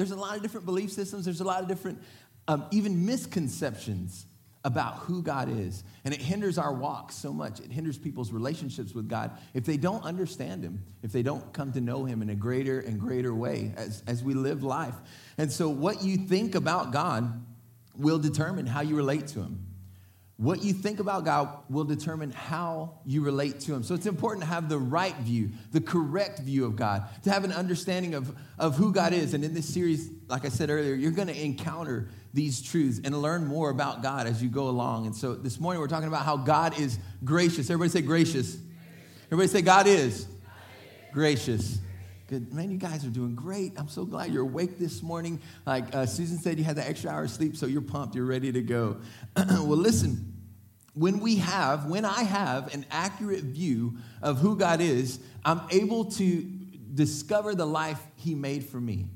there's a lot of different belief systems, there's a lot of different, um, even misconceptions about who God is. And it hinders our walk so much. It hinders people's relationships with God if they don't understand Him, if they don't come to know Him in a greater and greater way as, as we live life. And so, what you think about God will determine how you relate to Him. What you think about God will determine how you relate to Him. So it's important to have the right view, the correct view of God, to have an understanding of, of who God is. And in this series, like I said earlier, you're going to encounter these truths and learn more about God as you go along. And so this morning, we're talking about how God is gracious. Everybody say gracious. Everybody say God is gracious. Good. Man, you guys are doing great. I'm so glad you're awake this morning. Like uh, Susan said, you had the extra hour of sleep, so you're pumped. You're ready to go. well, listen when we have, when I have an accurate view of who God is, I'm able to discover the life He made for me.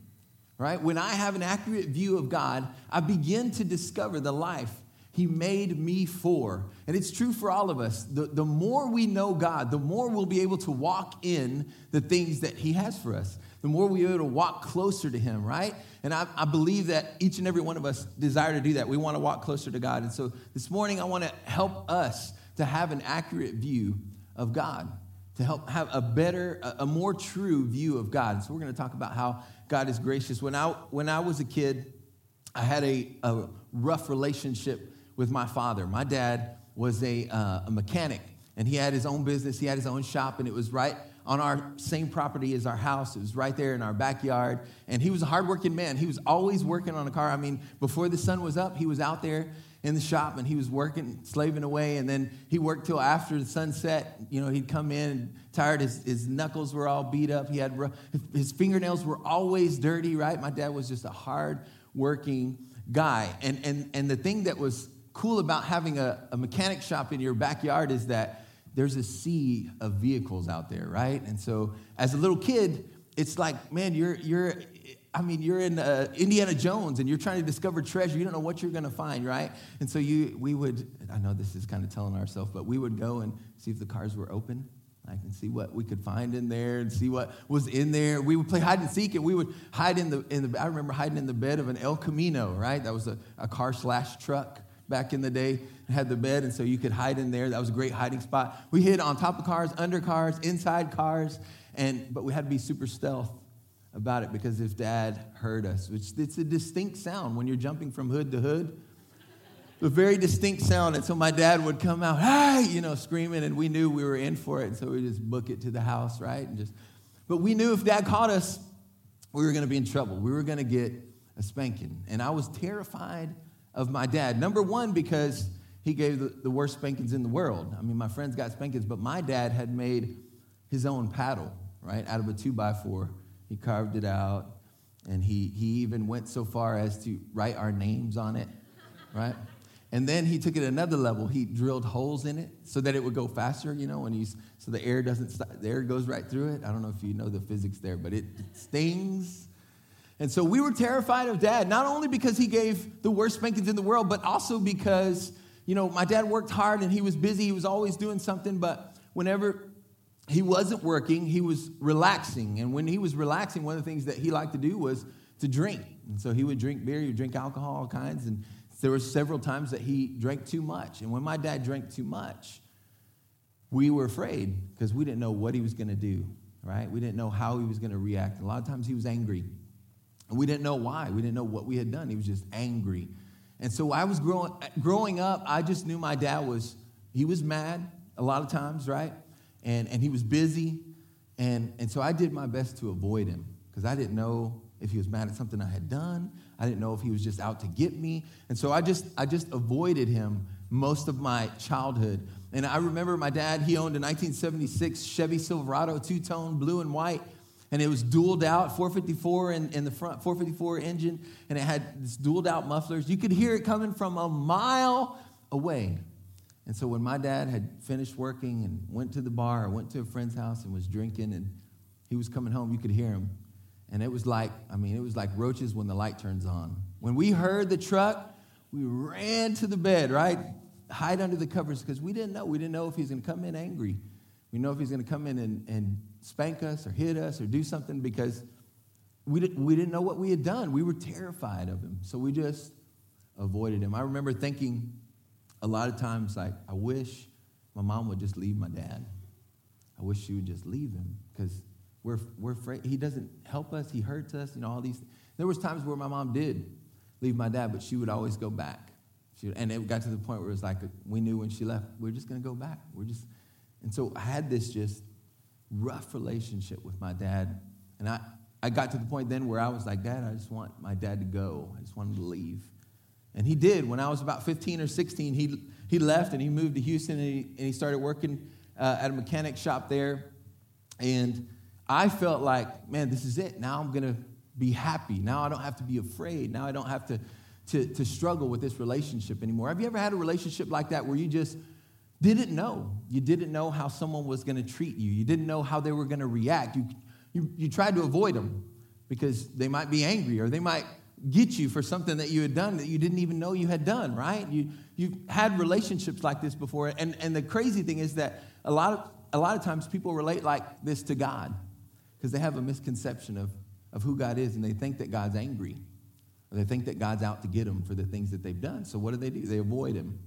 Right? When I have an accurate view of God, I begin to discover the life He made me for. And it's true for all of us. The, the more we know God, the more we'll be able to walk in the things that He has for us the more we're able to walk closer to Him, right? And I, I, believe that each and every one of us desire to do that. We want to walk closer to God. And so this morning, I want to help us to have an accurate view of God, to help have a better, a, more true view of God. So we're going to talk about how God is gracious. When I, when I was a kid, I had a, a rough relationship with my father. My dad was a, uh, a mechanic, and he had his own business, he had his own shop, and it was right on our same property as our house. It was right there in our backyard. And he was a hardworking man. He was always working on a car. I mean, before the sun was up, he was out there in the shop and he was working, slaving away. And then he worked till after the sunset. You know, he'd come in tired. His, his knuckles were all beat up. He had his fingernails were always dirty, right? My dad was just a hard working guy. And, and, and the thing that was cool about having a, a mechanic shop in your backyard is that there's a sea of vehicles out there, right? And so as a little kid, it's like, man, you're, you're, I mean, you're in uh, Indiana Jones and you're trying to discover treasure. You don't know what you're going to find, right? And so you, we would, I know this is kind of telling ourselves, but we would go and see if the cars were open. I can see what we could find in there and see what was in there. We would play hide and seek, and we would hide in the, in the I remember hiding in the bed of an El Camino, right? That was a, a car slash truck back in the day had the bed, and so you could hide in there. That was a great hiding spot. We hid on top of cars, under cars, inside cars, and but we had to be super stealth about it because if dad heard us, which it's a distinct sound when you're jumping from hood to hood. A very distinct sound. And so my dad would come out, hey, you know, screaming, and we knew we were in for it. And so we just book it to the house, right? And just but we knew if dad caught us, we were gonna be in trouble. We were gonna get a spanking. And I was terrified of my dad. Number one, because he gave the, the worst spankings in the world. I mean, my friends got spankings, but my dad had made his own paddle, right, out of a two by four. He carved it out, and he, he even went so far as to write our names on it, right? And then he took it another level. He drilled holes in it so that it would go faster, you know, and you, so the air doesn't stop, the air goes right through it. I don't know if you know the physics there, but it stings. And so we were terrified of dad, not only because he gave the worst spankings in the world, but also because you know, my dad worked hard and he was busy. He was always doing something, but whenever he wasn't working, he was relaxing. And when he was relaxing, one of the things that he liked to do was to drink. And so he would drink beer, he would drink alcohol, all kinds. And there were several times that he drank too much. And when my dad drank too much, we were afraid because we didn't know what he was going to do, right? We didn't know how he was going to react. A lot of times he was angry. We didn't know why. We didn't know what we had done. He was just angry. And so I was growing, growing up, I just knew my dad was, he was mad a lot of times, right? And, and he was busy. And, and so I did my best to avoid him because I didn't know if he was mad at something I had done. I didn't know if he was just out to get me. And so I just, I just avoided him most of my childhood. And I remember my dad, he owned a 1976 Chevy Silverado, two tone, blue and white and it was dualed out 454 in, in the front 454 engine and it had this dualed out mufflers. You could hear it coming from a mile away. And so when my dad had finished working and went to the bar or went to a friend's house and was drinking and he was coming home you could hear him. And it was like i mean it was like roaches when the light turns on. When we heard the truck we ran to the bed right? Hide under the covers because we didn't know. We didn't know if he was going to come in angry. We know if he's going to come in and, and spank us or hit us or do something because we, did, we didn't know what we had done. We were terrified of him. So we just avoided him. I remember thinking a lot of times, like, I wish my mom would just leave my dad. I wish she would just leave him because we're, we're afraid. He doesn't help us. He hurts us. You know, all these. There was times where my mom did leave my dad, but she would always go back. She, and it got to the point where it was like we knew when she left, we we're just going to go back. We're just, and so I had this just rough relationship with my dad, and I, I got to the point then where I was like, Dad, I just want my dad to go. I just want him to leave. And he did. When I was about 15 or 16, he, he left and he moved to Houston and he, and he started working uh, at a mechanic shop there. And I felt like, man, this is it. Now I'm going to be happy. Now I don't have to be afraid. Now I don't have to, to, to struggle with this relationship anymore. Have you ever had a relationship like that where you just didn't know? You didn't know how someone was going to treat you, you didn't know how they were going to react. You, you, you tried to avoid them because they might be angry or they might get you for something that you had done that you didn't even know you had done, right? You, you've had relationships like this before. And, and the crazy thing is that a lot, of, a lot of times people relate like this to God because they have a misconception of, of who God is and they think that God's angry or they think that God's out to get them for the things that they've done. So what do they do? They avoid him,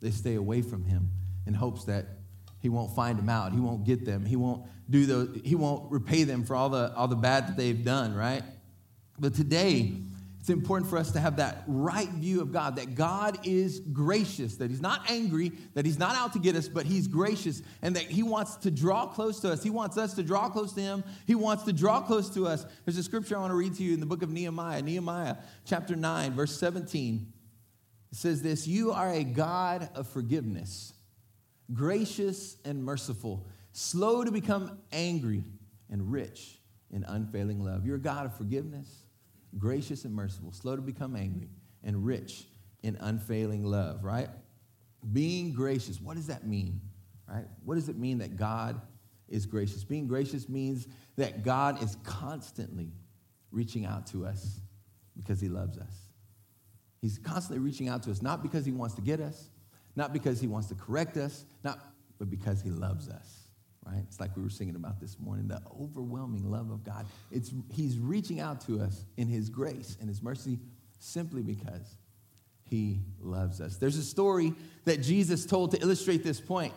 they stay away from him in hopes that he won't find them out. He won't get them. He won't do the, he won't repay them for all the, all the bad that they've done, right? But today, it's important for us to have that right view of God, that God is gracious, that He's not angry, that He's not out to get us, but He's gracious, and that He wants to draw close to us. He wants us to draw close to Him. He wants to draw close to us. There's a scripture I want to read to you in the book of Nehemiah, Nehemiah chapter 9, verse 17. It says this You are a God of forgiveness gracious and merciful, slow to become angry, and rich in unfailing love. You're a God of forgiveness, gracious and merciful, slow to become angry, and rich in unfailing love, right? Being gracious, what does that mean? Right? What does it mean that God is gracious? Being gracious means that God is constantly reaching out to us because he loves us. He's constantly reaching out to us, not because he wants to get us, not because he wants to correct us, not, but because he loves us, right? It's like we were singing about this morning the overwhelming love of God. It's, he's reaching out to us in his grace and his mercy simply because he loves us. There's a story that Jesus told to illustrate this point.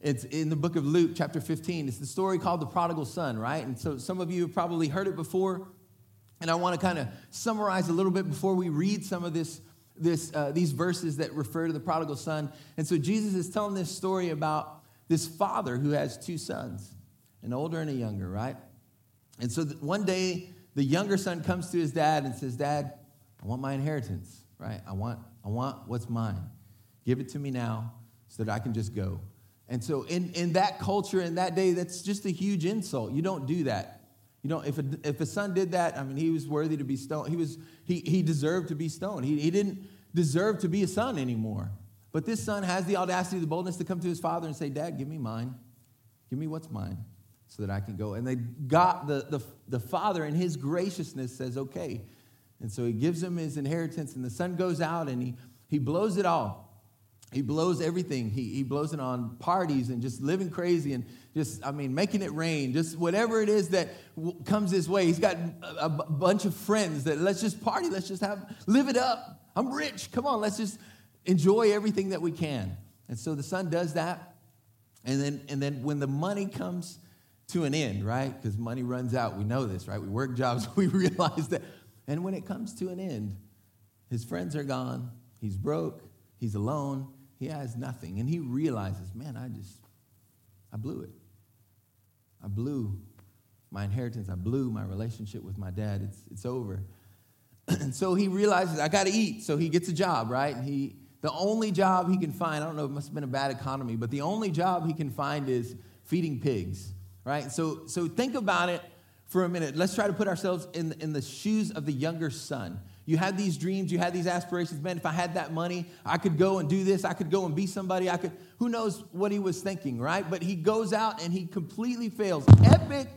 It's in the book of Luke, chapter 15. It's the story called the prodigal son, right? And so some of you have probably heard it before. And I want to kind of summarize a little bit before we read some of this this, uh, these verses that refer to the prodigal son. And so Jesus is telling this story about this father who has two sons, an older and a younger, right? And so one day, the younger son comes to his dad and says, Dad, I want my inheritance, right? I want, I want what's mine. Give it to me now so that I can just go. And so in, in that culture, in that day, that's just a huge insult. You don't do that. You know, if a, if a son did that, I mean, he was worthy to be stoned. He, was, he, he deserved to be stoned. He, he didn't deserve to be a son anymore. But this son has the audacity, the boldness to come to his father and say, Dad, give me mine. Give me what's mine so that I can go. And they got the, the, the father in his graciousness says, okay. And so he gives him his inheritance, and the son goes out and he, he blows it all. He blows everything. He, he blows it on parties and just living crazy and just, I mean, making it rain, just whatever it is that w- comes his way. He's got a, a bunch of friends that let's just party, let's just have, live it up. I'm rich. Come on, let's just enjoy everything that we can. And so the son does that. And then, and then when the money comes to an end, right? Because money runs out. We know this, right? We work jobs, we realize that. And when it comes to an end, his friends are gone. He's broke. He's alone. He has nothing. And he realizes, man, I just, I blew it. I blew my inheritance. I blew my relationship with my dad. It's, it's over. and so he realizes, I got to eat. So he gets a job, right? And He, the only job he can find, I don't know, it must have been a bad economy, but the only job he can find is feeding pigs, right? So, so think about it for a minute. Let's try to put ourselves in, in the shoes of the younger son. You had these dreams, you had these aspirations. Man, if I had that money, I could go and do this. I could go and be somebody. I could, who knows what he was thinking, right? But he goes out and he completely fails. Epic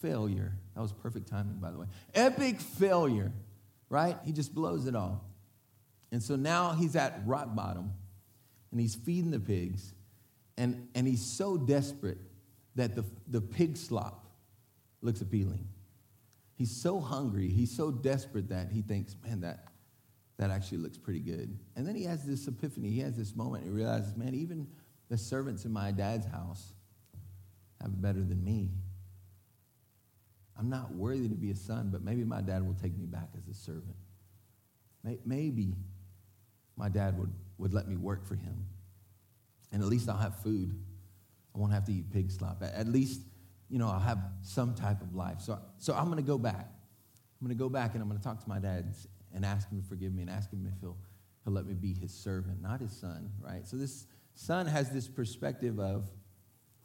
failure. That was perfect timing, by the way. Epic failure, right? He just blows it all. And so now he's at rock bottom and he's feeding the pigs. And, and he's so desperate that the, the pig slop looks appealing. He's so hungry, he's so desperate that he thinks, man, that, that actually looks pretty good. And then he has this epiphany, he has this moment, he realizes, man, even the servants in my dad's house have better than me. I'm not worthy to be a son, but maybe my dad will take me back as a servant. Maybe my dad would, would let me work for him. And at least I'll have food. I won't have to eat pig slop. At least, you know, I'll have some type of life. So, so I'm going to go back. I'm going to go back and I'm going to talk to my dad and ask him to forgive me and ask him if he'll, he'll let me be his servant, not his son, right? So this son has this perspective of,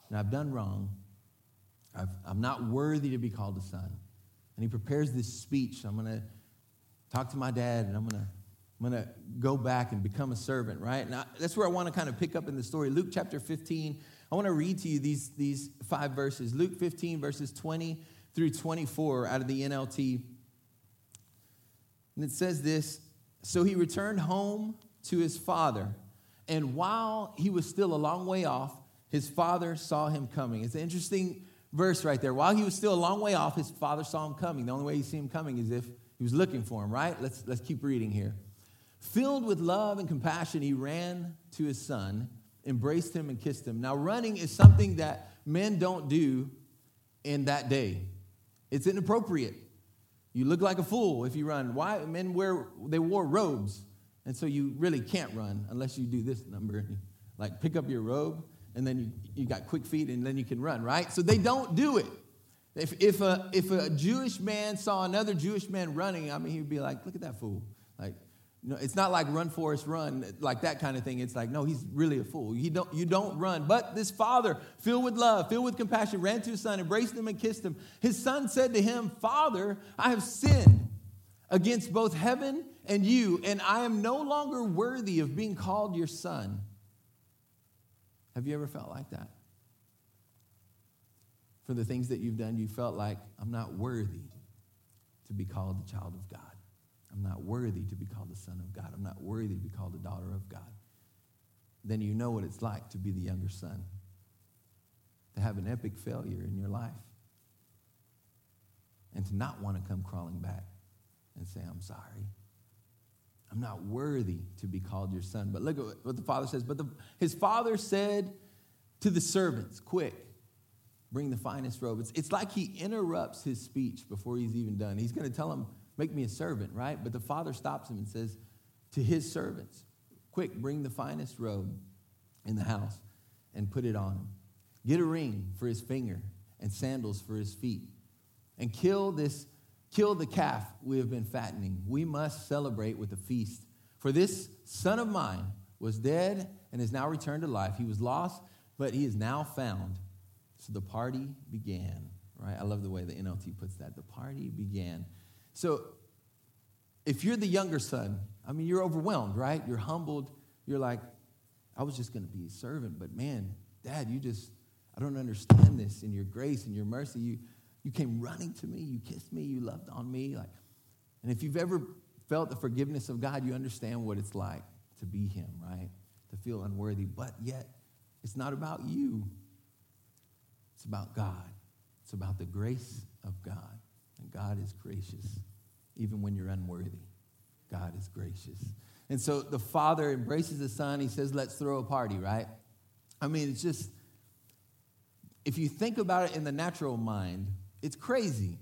and I've done wrong. i am not worthy to be called a son. And he prepares this speech. I'm going to talk to my dad and I'm going to I'm going to go back and become a servant, right? Now, that's where I want to kind of pick up in the story. Luke chapter 15. I want to read to you these, these five verses. Luke 15, verses 20 through 24 out of the NLT. And it says this So he returned home to his father. And while he was still a long way off, his father saw him coming. It's an interesting verse right there. While he was still a long way off, his father saw him coming. The only way you see him coming is if he was looking for him, right? Let's, let's keep reading here. Filled with love and compassion, he ran to his son, embraced him, and kissed him. Now, running is something that men don't do in that day, it's inappropriate. You look like a fool if you run. Why? Men wear, they wore robes. And so you really can't run unless you do this number. Like pick up your robe and then you, you got quick feet and then you can run, right? So they don't do it. If, if, a, if a Jewish man saw another Jewish man running, I mean, he'd be like, look at that fool. You know, it's not like run, Forrest, run, like that kind of thing. It's like, no, he's really a fool. You don't, you don't run. But this father, filled with love, filled with compassion, ran to his son, embraced him, and kissed him. His son said to him, Father, I have sinned against both heaven and you, and I am no longer worthy of being called your son. Have you ever felt like that? For the things that you've done, you felt like, I'm not worthy to be called the child of God. I'm not worthy to be called the son of God. I'm not worthy to be called the daughter of God. Then you know what it's like to be the younger son, to have an epic failure in your life, and to not want to come crawling back and say, I'm sorry. I'm not worthy to be called your son. But look at what the father says. But the, his father said to the servants, Quick, bring the finest robe. It's, it's like he interrupts his speech before he's even done. He's going to tell him, Make me a servant, right? But the father stops him and says to his servants, Quick, bring the finest robe in the house and put it on him. Get a ring for his finger and sandals for his feet. And kill this Kill the calf we have been fattening. We must celebrate with a feast. For this son of mine was dead and is now returned to life. He was lost, but he is now found. So the party began, right? I love the way the NLT puts that. The party began. So if you're the younger son, I mean, you're overwhelmed, right? You're humbled. You're like, I was just going to be a servant, but man, dad, you just, I don't understand this in your grace and your mercy. You, you came running to me, you kissed me, you loved on me. Like, and if you've ever felt the forgiveness of God, you understand what it's like to be Him, right? To feel unworthy. But yet, it's not about you, it's about God. It's about the grace of God. And God is gracious, even when you're unworthy. God is gracious. And so the father embraces the son. He says, Let's throw a party, right? I mean, it's just, if you think about it in the natural mind, it's crazy,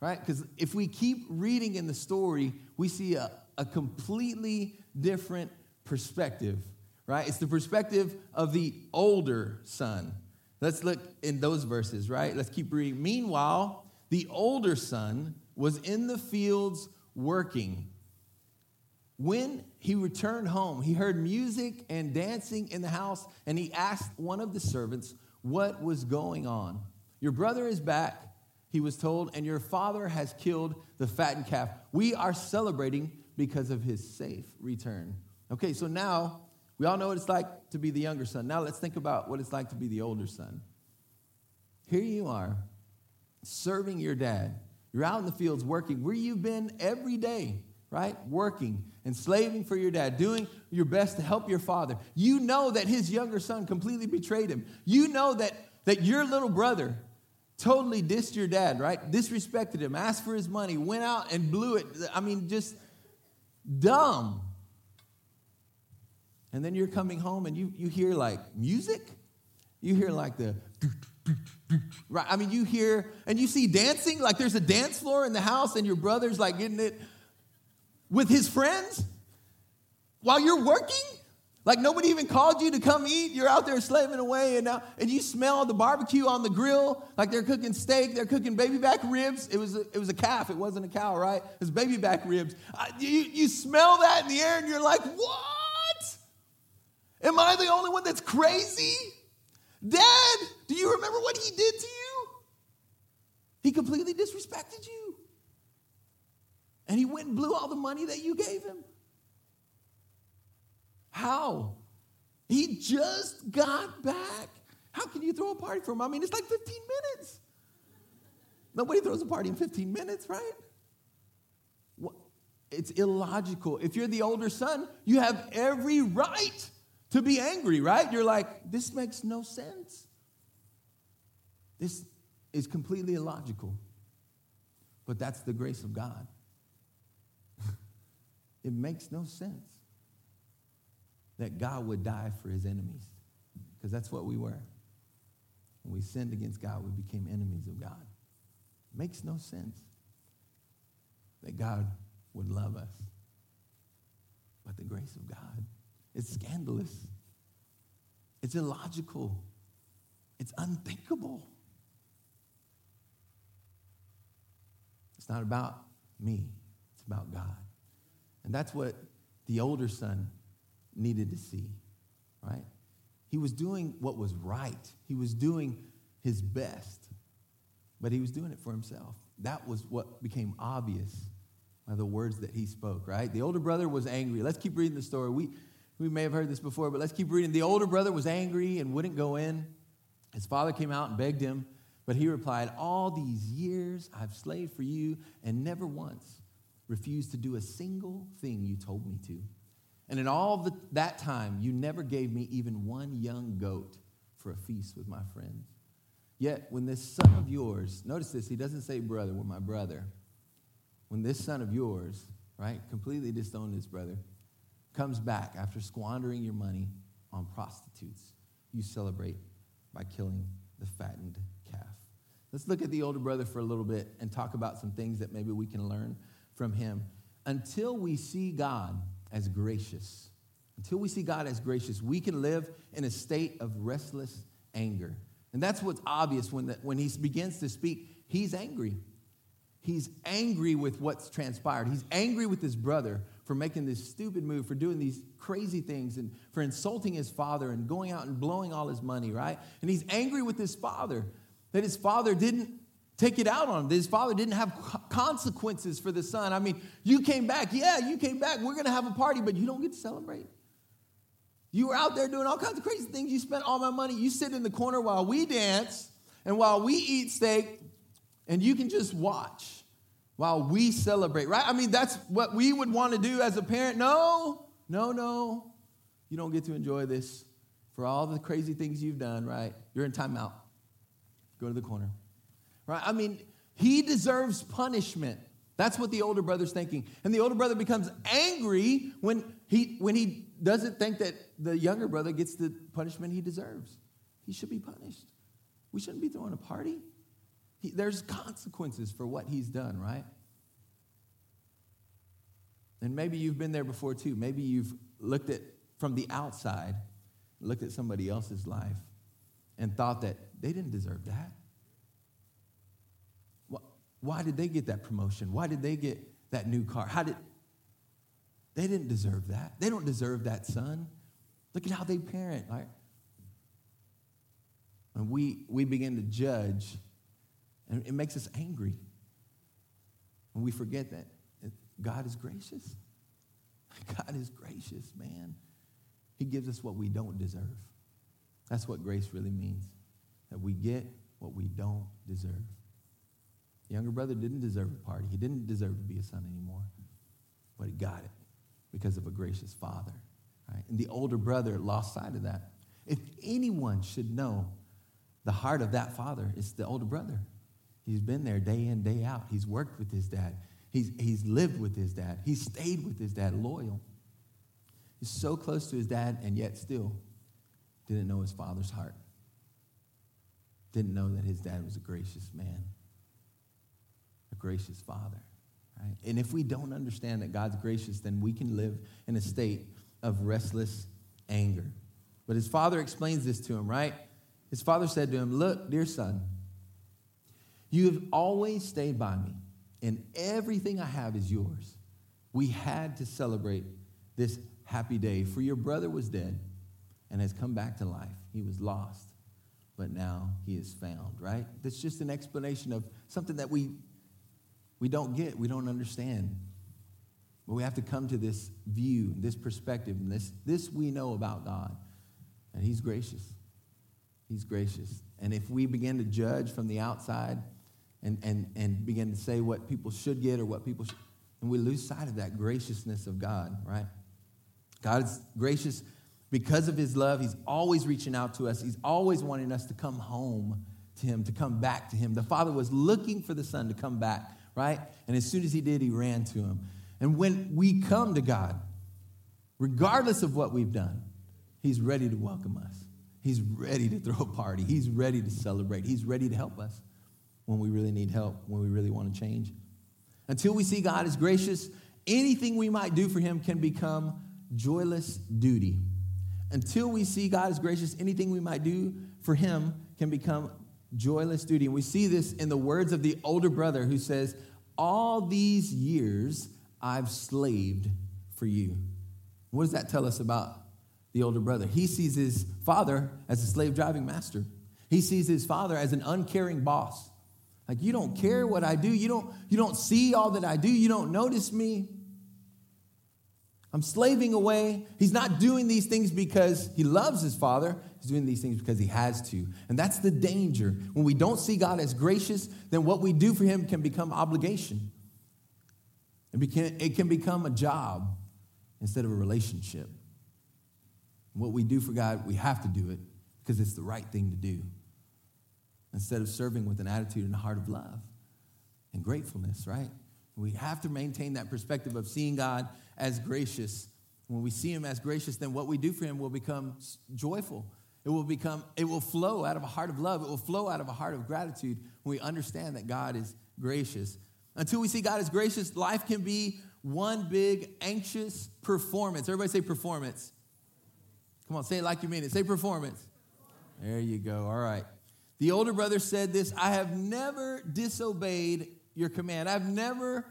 right? Because if we keep reading in the story, we see a, a completely different perspective, right? It's the perspective of the older son. Let's look in those verses, right? Let's keep reading. Meanwhile, the older son was in the fields working. When he returned home, he heard music and dancing in the house, and he asked one of the servants what was going on. Your brother is back he was told, and your father has killed the fattened calf. We are celebrating because of his safe return. Okay, so now we all know what it's like to be the younger son. Now let's think about what it's like to be the older son. Here you are, serving your dad. You're out in the fields working where you've been every day, right? Working and slaving for your dad, doing your best to help your father. You know that his younger son completely betrayed him. You know that, that your little brother totally dissed your dad, right? Disrespected him, asked for his money, went out and blew it. I mean, just dumb. And then you're coming home and you, you hear like music. You hear like the, right? I mean, you hear and you see dancing, like there's a dance floor in the house and your brother's like getting it with his friends while you're working. Like nobody even called you to come eat. You're out there slaving away, and now and you smell the barbecue on the grill. Like they're cooking steak, they're cooking baby back ribs. It was a, it was a calf. It wasn't a cow, right? It was baby back ribs. Uh, you, you smell that in the air, and you're like, what? Am I the only one that's crazy? Dad, do you remember what he did to you? He completely disrespected you, and he went and blew all the money that you gave him. How? He just got back. How can you throw a party for him? I mean, it's like 15 minutes. Nobody throws a party in 15 minutes, right? It's illogical. If you're the older son, you have every right to be angry, right? You're like, this makes no sense. This is completely illogical. But that's the grace of God. it makes no sense that God would die for his enemies, because that's what we were. When we sinned against God, we became enemies of God. It makes no sense that God would love us. But the grace of God, it's scandalous. It's illogical. It's unthinkable. It's not about me, it's about God. And that's what the older son needed to see, right? He was doing what was right, he was doing his best, but he was doing it for himself. That was what became obvious by the words that he spoke, right? The older brother was angry. Let's keep reading the story. We, we may have heard this before, but let's keep reading. The older brother was angry and wouldn't go in. His father came out and begged him, but he replied, All these years I've slaved for you and never once refused to do a single thing you told me to. And in all the, that time, you never gave me even one young goat for a feast with my friends. Yet, when this son of yours, notice this, he doesn't say brother, we're my brother. When this son of yours, right, completely disowned his brother, comes back after squandering your money on prostitutes, you celebrate by killing the fattened calf. Let's look at the older brother for a little bit and talk about some things that maybe we can learn from him. Until we see God as gracious. Until we see God as gracious, we can live in a state of restless anger. And that's what's obvious when, the, when he begins to speak. He's angry. He's angry with what's transpired. He's angry with his brother for making this stupid move, for doing these crazy things, and for insulting his father and going out and blowing all his money, right? And he's angry with his father that his father didn't take it out on him. That his father didn't have consequences for the son. I mean, you came back. Yeah, you came back. We're going to have a party, but you don't get to celebrate. You were out there doing all kinds of crazy things. You spent all my money. You sit in the corner while we dance and while we eat steak, and you can just watch while we celebrate, right? I mean, that's what we would want to do as a parent. No, no, no. You don't get to enjoy this for all the crazy things you've done, right? You're in timeout. Go to the corner. Right? I mean, he deserves punishment. That's what the older brother's thinking. And the older brother becomes angry when he, when he doesn't think that the younger brother gets the punishment he deserves. He should be punished. We shouldn't be throwing a party. He, there's consequences for what he's done, right? And maybe you've been there before too. Maybe you've looked at from the outside, looked at somebody else's life and thought that they didn't deserve that. Why did they get that promotion? Why did they get that new car? How did they didn't deserve that? They don't deserve that son. Look at how they parent. Right? And we we begin to judge, and it makes us angry. And we forget that God is gracious. God is gracious, man. He gives us what we don't deserve. That's what grace really means. That we get what we don't deserve. The younger brother didn't deserve a party. He didn't deserve to be a son anymore. But he got it because of a gracious father. Right? And the older brother lost sight of that. If anyone should know the heart of that father is the older brother. He's been there day in, day out. He's worked with his dad. He's, he's lived with his dad. He's stayed with his dad, loyal. He's so close to his dad, and yet still didn't know his father's heart. Didn't know that his dad was a gracious man, a gracious father. Right? And if we don't understand that God's gracious, then we can live in a state of restless anger. But his father explains this to him, right? His father said to him, Look, dear son, you have always stayed by me, and everything I have is yours. We had to celebrate this happy day, for your brother was dead and has come back to life. He was lost, but now he is found, right? That's just an explanation of something that we, we don't get, we don't understand. But we have to come to this view, this perspective, and this, this we know about God. And He's gracious. He's gracious. And if we begin to judge from the outside and, and, and begin to say what people should get or what people should, and we lose sight of that graciousness of God, right? God is gracious because of his love. He's always reaching out to us. He's always wanting us to come home to him, to come back to him. The Father was looking for the Son to come back, right? And as soon as he did, he ran to him. And when we come to God, regardless of what we've done, He's ready to welcome us. He's ready to throw a party. He's ready to celebrate. He's ready to help us when we really need help, when we really want to change. Until we see God as gracious, anything we might do for Him can become joyless duty. Until we see God as gracious, anything we might do for Him can become joyless duty. And we see this in the words of the older brother who says, All these years I've slaved for you. What does that tell us about the older brother? He sees his father as a slave driving master, he sees his father as an uncaring boss. Like, you don't care what I do, you don't, you don't see all that I do, you don't notice me. I'm slaving away. He's not doing these things because he loves his father. He's doing these things because he has to. And that's the danger. When we don't see God as gracious, then what we do for him can become obligation. It, became, it can become a job instead of a relationship. What we do for God, we have to do it because it's the right thing to do. Instead of serving with an attitude and a heart of love and gratefulness, right? We have to maintain that perspective of seeing God as gracious. When we see Him as gracious, then what we do for Him will become joyful. It will become, it will flow out of a heart of love. It will flow out of a heart of gratitude when we understand that God is gracious. Until we see God as gracious, life can be one big anxious performance. Everybody say performance. Come on, say it like you mean it. Say performance. There you go. All right. The older brother said this I have never disobeyed your command. I've never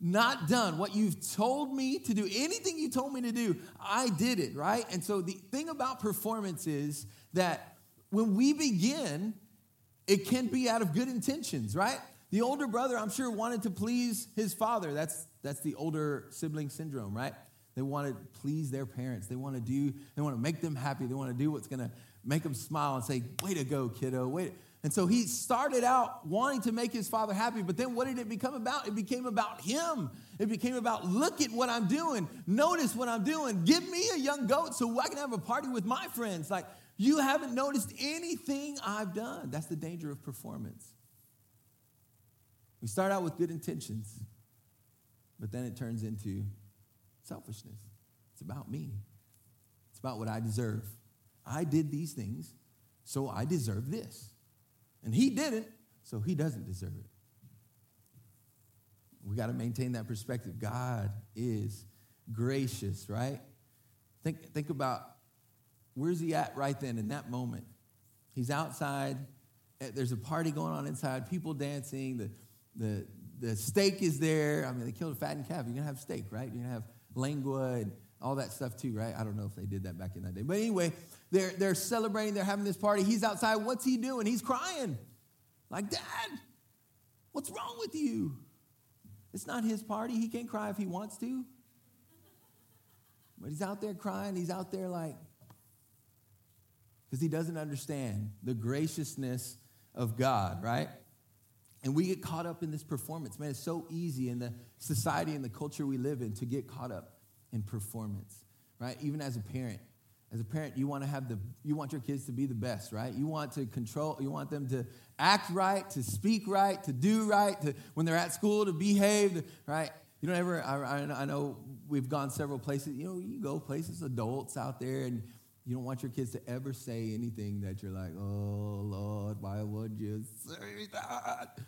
not done what you've told me to do. Anything you told me to do, I did it, right? And so the thing about performance is that when we begin, it can be out of good intentions, right? The older brother, I'm sure, wanted to please his father. That's, that's the older sibling syndrome, right? They want to please their parents. They want to do, they want to make them happy. They want to do what's going to make them smile and say, way to go, kiddo. Wait. And so he started out wanting to make his father happy, but then what did it become about? It became about him. It became about, look at what I'm doing. Notice what I'm doing. Give me a young goat so I can have a party with my friends. Like, you haven't noticed anything I've done. That's the danger of performance. We start out with good intentions, but then it turns into selfishness. It's about me, it's about what I deserve. I did these things, so I deserve this. And he didn't, so he doesn't deserve it. We got to maintain that perspective. God is gracious, right? Think, think about where's he at right then in that moment? He's outside. Eh, there's a party going on inside, people dancing. The, the, the steak is there. I mean, they killed a fattened calf. You're going to have steak, right? You're going to have lengua and all that stuff too, right? I don't know if they did that back in that day. But anyway, they're, they're celebrating, they're having this party. He's outside. What's he doing? He's crying. Like, Dad, what's wrong with you? It's not his party. He can't cry if he wants to. But he's out there crying. He's out there like, because he doesn't understand the graciousness of God, right? And we get caught up in this performance. Man, it's so easy in the society and the culture we live in to get caught up in performance, right? Even as a parent, As a parent, you want to have the you want your kids to be the best, right? You want to control, you want them to act right, to speak right, to do right, to when they're at school to behave, right? You don't ever, I, I know we've gone several places, you know, you go places, adults out there, and you don't want your kids to ever say anything that you're like, oh, Lord, why would you say that?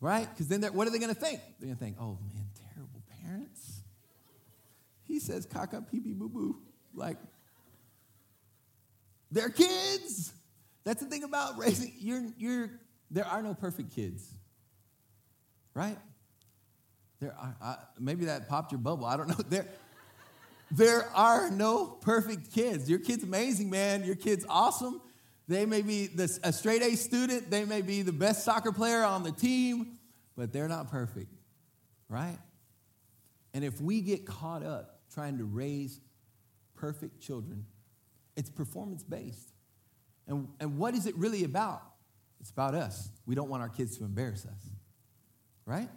Right? Because then what are they going to think? They're going to think, oh, man, terrible parents. He says caca, pee pee, boo boo. Like, they're kids. That's the thing about raising. You're, you're, there are no perfect kids, right? There are, I, maybe that popped your bubble. I don't know. There, there are no perfect kids. Your kid's amazing, man. Your kid's awesome. They may be this, a straight A student. They may be the best soccer player on the team, but they're not perfect, right? And if we get caught up trying to raise perfect children, it's performance based. And, and what is it really about? It's about us. We don't want our kids to embarrass us, right?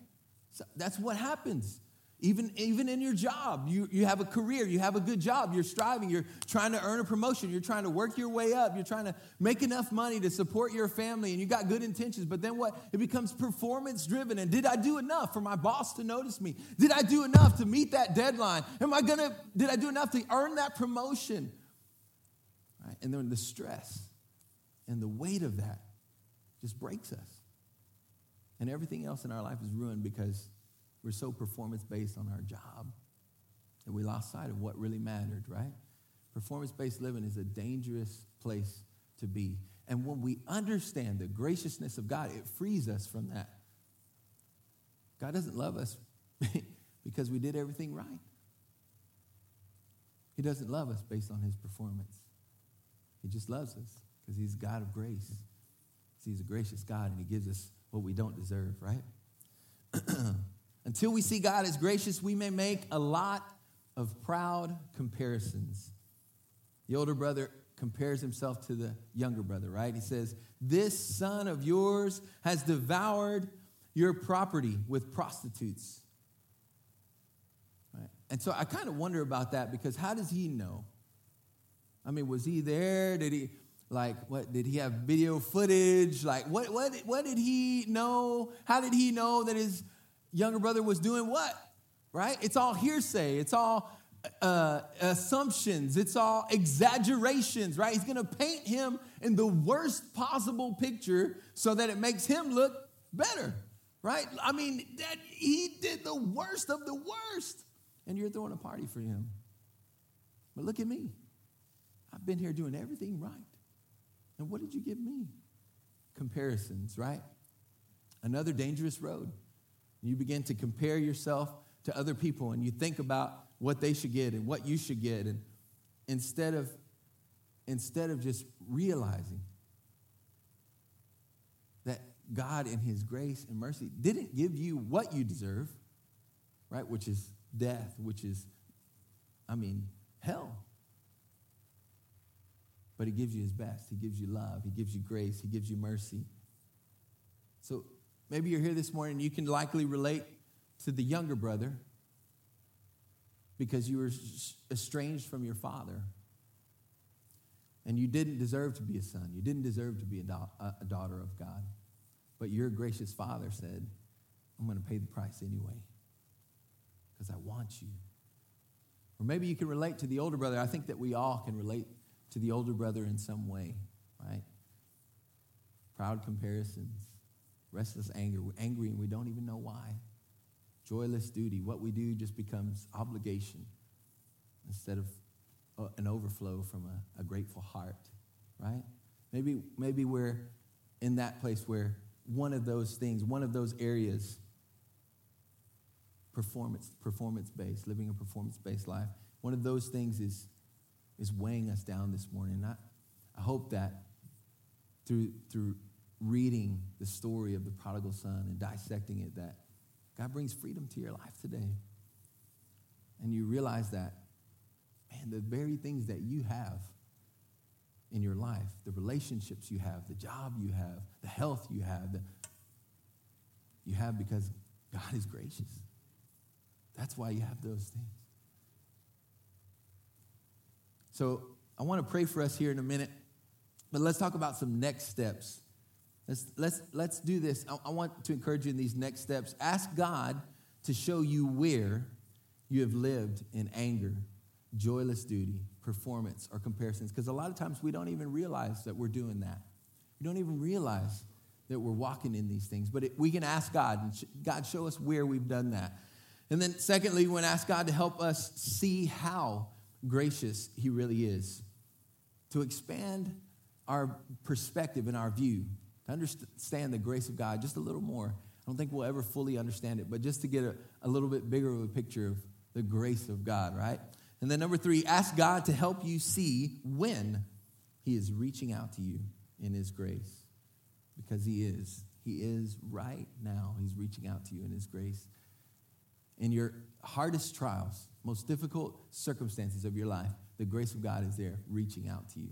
So that's what happens. Even, even in your job, you, you have a career, you have a good job, you're striving, you're trying to earn a promotion, you're trying to work your way up, you're trying to make enough money to support your family, and you got good intentions. But then what? It becomes performance driven. And did I do enough for my boss to notice me? Did I do enough to meet that deadline? Am I gonna, did I do enough to earn that promotion? Right? And then the stress and the weight of that just breaks us. And everything else in our life is ruined because we're so performance based on our job that we lost sight of what really mattered, right? Performance based living is a dangerous place to be. And when we understand the graciousness of God, it frees us from that. God doesn't love us because we did everything right. He doesn't love us based on his performance. He just loves us because he's God of grace. He's a gracious God and he gives us what we don't deserve, right? Until we see God as gracious, we may make a lot of proud comparisons. The older brother compares himself to the younger brother, right? He says, This son of yours has devoured your property with prostitutes. Right? And so I kind of wonder about that because how does he know? I mean, was he there? Did he like what did he have video footage? Like what what what did he know? How did he know that his younger brother was doing what? Right? It's all hearsay. It's all uh, assumptions. It's all exaggerations, right? He's going to paint him in the worst possible picture so that it makes him look better, right? I mean, that he did the worst of the worst, and you're throwing a party for him. But look at me. I've been here doing everything right. And what did you give me? Comparisons, right? Another dangerous road. You begin to compare yourself to other people and you think about what they should get and what you should get. And instead of, instead of just realizing that God, in His grace and mercy, didn't give you what you deserve, right? Which is death, which is, I mean, hell. But He gives you His best. He gives you love. He gives you grace. He gives you mercy. So Maybe you're here this morning and you can likely relate to the younger brother because you were estranged from your father. And you didn't deserve to be a son. You didn't deserve to be a, da- a daughter of God. But your gracious father said, I'm going to pay the price anyway because I want you. Or maybe you can relate to the older brother. I think that we all can relate to the older brother in some way, right? Proud comparisons, restless anger. We're angry and we don't even know why. Joyless duty. What we do just becomes obligation instead of uh, an overflow from a, a grateful heart, right? Maybe, maybe we're in that place where one of those things, one of those areas, performance, performance based, living a performance based life, one of those things is, is weighing us down this morning. I, I hope that through, through reading the story of the prodigal son and dissecting it that God brings freedom to your life today. And you realize that, man, the very things that you have in your life, the relationships you have, the job you have, the health you have, the, you have because God is gracious. That's why you have those things. So I want to pray for us here in a minute, but let's talk about some next steps. Let's, let's, let's do this. I, I want to encourage you in these next steps. Ask God to show you where you have lived in anger, joyless duty, performance, or comparisons. Because a lot of times we don't even realize that we're doing that. We don't even realize that we're walking in these things. But it, we can ask God, and sh- God, show us where we've done that. And then, secondly, we want to ask God to help us see how gracious He really is, to expand our perspective and our view, understand the grace of God just a little more. I don't think we'll ever fully understand it, but just to get a, a little bit bigger of a picture of the grace of God, right? And then, number three, ask God to help you see when He is reaching out to you in His grace, because He is. He is right now. He's reaching out to you in His grace. In your hardest trials, most difficult circumstances of your life, the grace of God is there reaching out to you.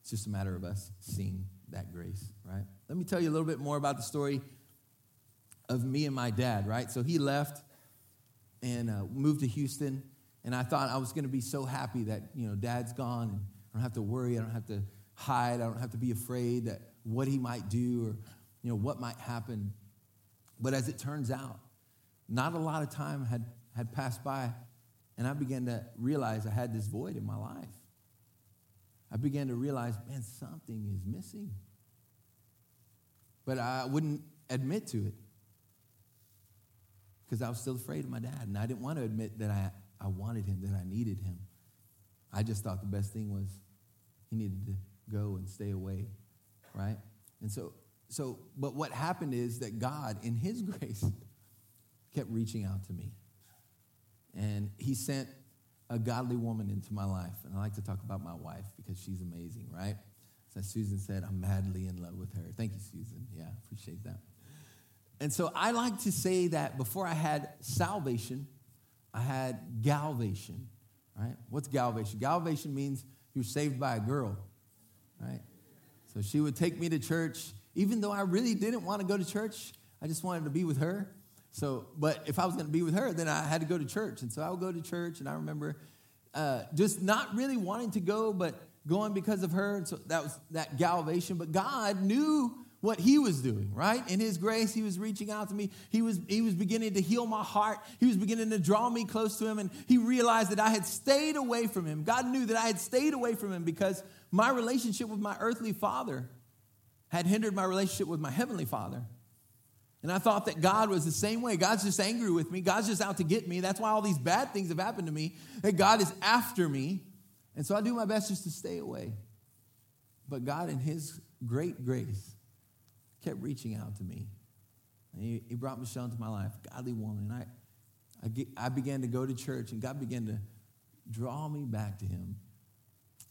It's just a matter of us seeing that grace, right? Let me tell you a little bit more about the story of me and my dad, right? So he left and uh, moved to Houston, and I thought I was going to be so happy that, you know, dad's gone and I don't have to worry, I don't have to hide, I don't have to be afraid that what he might do or, you know, what might happen. But as it turns out, not a lot of time had, had passed by and I began to realize I had this void in my life. I began to realize, man, something is missing. But I wouldn't admit to it because I was still afraid of my dad. And I didn't want to admit that I, I wanted him, that I needed him. I just thought the best thing was he needed to go and stay away, right? And so, so but what happened is that God, in his grace, kept reaching out to me. And he sent a godly woman into my life. And I like to talk about my wife because she's amazing, right? So Susan said, I'm madly in love with her. Thank you, Susan. Yeah, appreciate that. And so I like to say that before I had salvation, I had galvation, right? What's galvation? Galvation means you're saved by a girl, right? So she would take me to church, even though I really didn't want to go to church. I just wanted to be with her. So, but if I was going to be with her, then I had to go to church. And so I would go to church, and I remember uh, just not really wanting to go, but going because of her. And so that was that galvation. But God knew what he was doing, right? In his grace, he was reaching out to me. He was, he was beginning to heal my heart. He was beginning to draw me close to him. And he realized that I had stayed away from him. God knew that I had stayed away from him because my relationship with my earthly father had hindered my relationship with my heavenly father. And I thought that God was the same way. God's just angry with me. God's just out to get me. That's why all these bad things have happened to me. That God is after me. And so I do my best just to stay away. But God, in His great grace, kept reaching out to me. And He, he brought Michelle into my life, godly woman. And I, I, get, I began to go to church, and God began to draw me back to Him.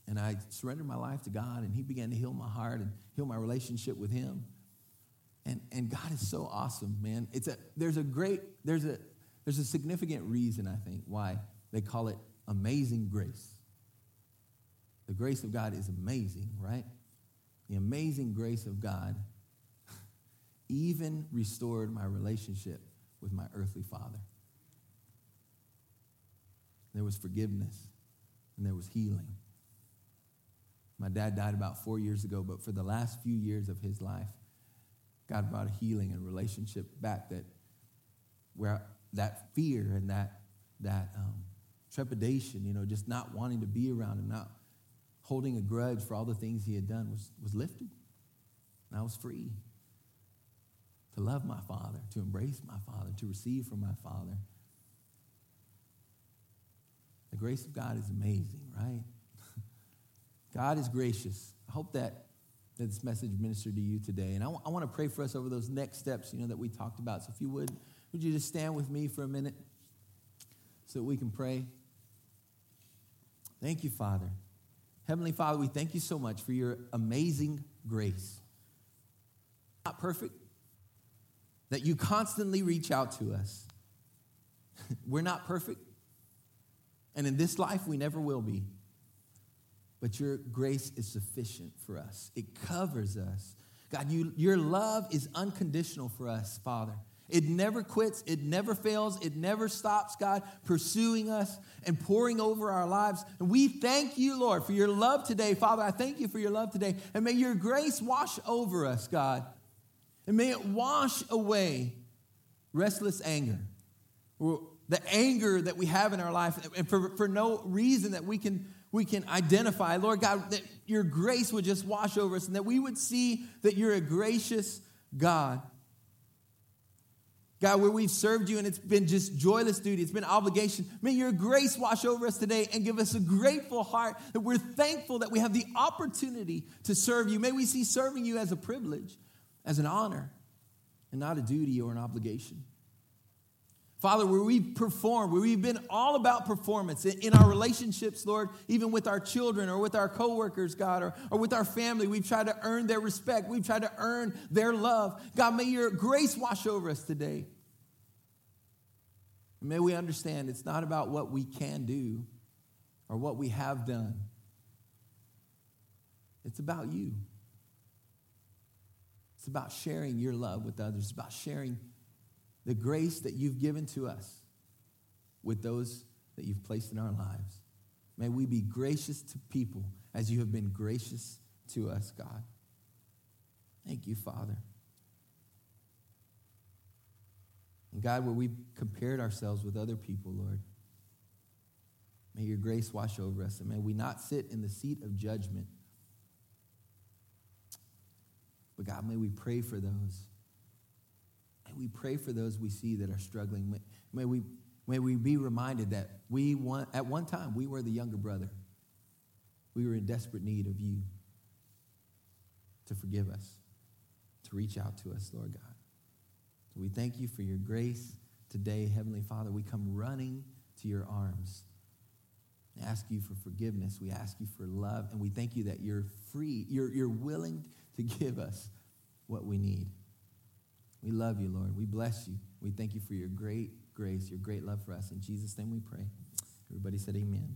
And I surrendered my life to God, and He began to heal my heart and heal my relationship with Him. And, and God is so awesome, man. It's a, there's a great, there's a, there's a significant reason, I think, why they call it amazing grace. The grace of God is amazing, right? The amazing grace of God even restored my relationship with my earthly father. There was forgiveness and there was healing. My dad died about four years ago, but for the last few years of his life, God brought healing and relationship back that where that fear and that that um, trepidation, you know, just not wanting to be around him, not holding a grudge for all the things he had done was, was lifted. And I was free to love my father, to embrace my father, to receive from my father. The grace of God is amazing, right? God is gracious. I hope that this message ministered to you today. And I, w- I want to pray for us over those next steps, you know, that we talked about. So if you would, would you just stand with me for a minute so that we can pray? Thank you, Father. Heavenly Father, we thank you so much for your amazing grace. Not perfect, that you constantly reach out to us. We're not perfect, and in this life, we never will be. But your grace is sufficient for us, it covers us. God, you, your love is unconditional for us, Father. It never quits, it never fails, it never stops, God, pursuing us and pouring over our lives. And we thank you, Lord, for your love today. Father, I thank you for your love today. And may your grace wash over us, God. And may it wash away restless anger, the anger that we have in our life, and for, for no reason that we can we can identify, Lord God, that your grace would just wash over us and that we would see that you're a gracious God. God, where we've served you and it's been just joyless duty, it's been obligation. May your grace wash over us today and give us a grateful heart that we're thankful that we have the opportunity to serve you. May we see serving you as a privilege, as an honor, and not a duty or an obligation. Father, where we've performed, where we've been all about performance in our relationships, Lord, even with our children or with our coworkers, God, or, or with our family, we've tried to earn their respect. We've tried to earn their love. God, may your grace wash over us today. May we understand it's not about what we can do or what we have done. It's about you. It's about sharing your love with others. It's about sharing the grace that you've given to us with those that you've placed in our lives. May we be gracious to people as you have been gracious to us, God. Thank you, Father. And God, where we've compared ourselves with other people, Lord, may your grace wash over us, and may we not sit in the seat of judgment. But God, may we pray for those we pray for those we see that are struggling. May, may, we, may we be reminded that we want, at one time we were the younger brother. We were in desperate need of you to forgive us, to reach out to us, Lord God. So we thank you for your grace today, Heavenly Father. We come running to your arms. We ask you for forgiveness. We ask you for love. And we thank you that you're free, you're, you're willing to give us what we need. We love you, Lord. We bless you. We thank you for your great grace, your great love for us. In Jesus' name we pray. Everybody said, Amen.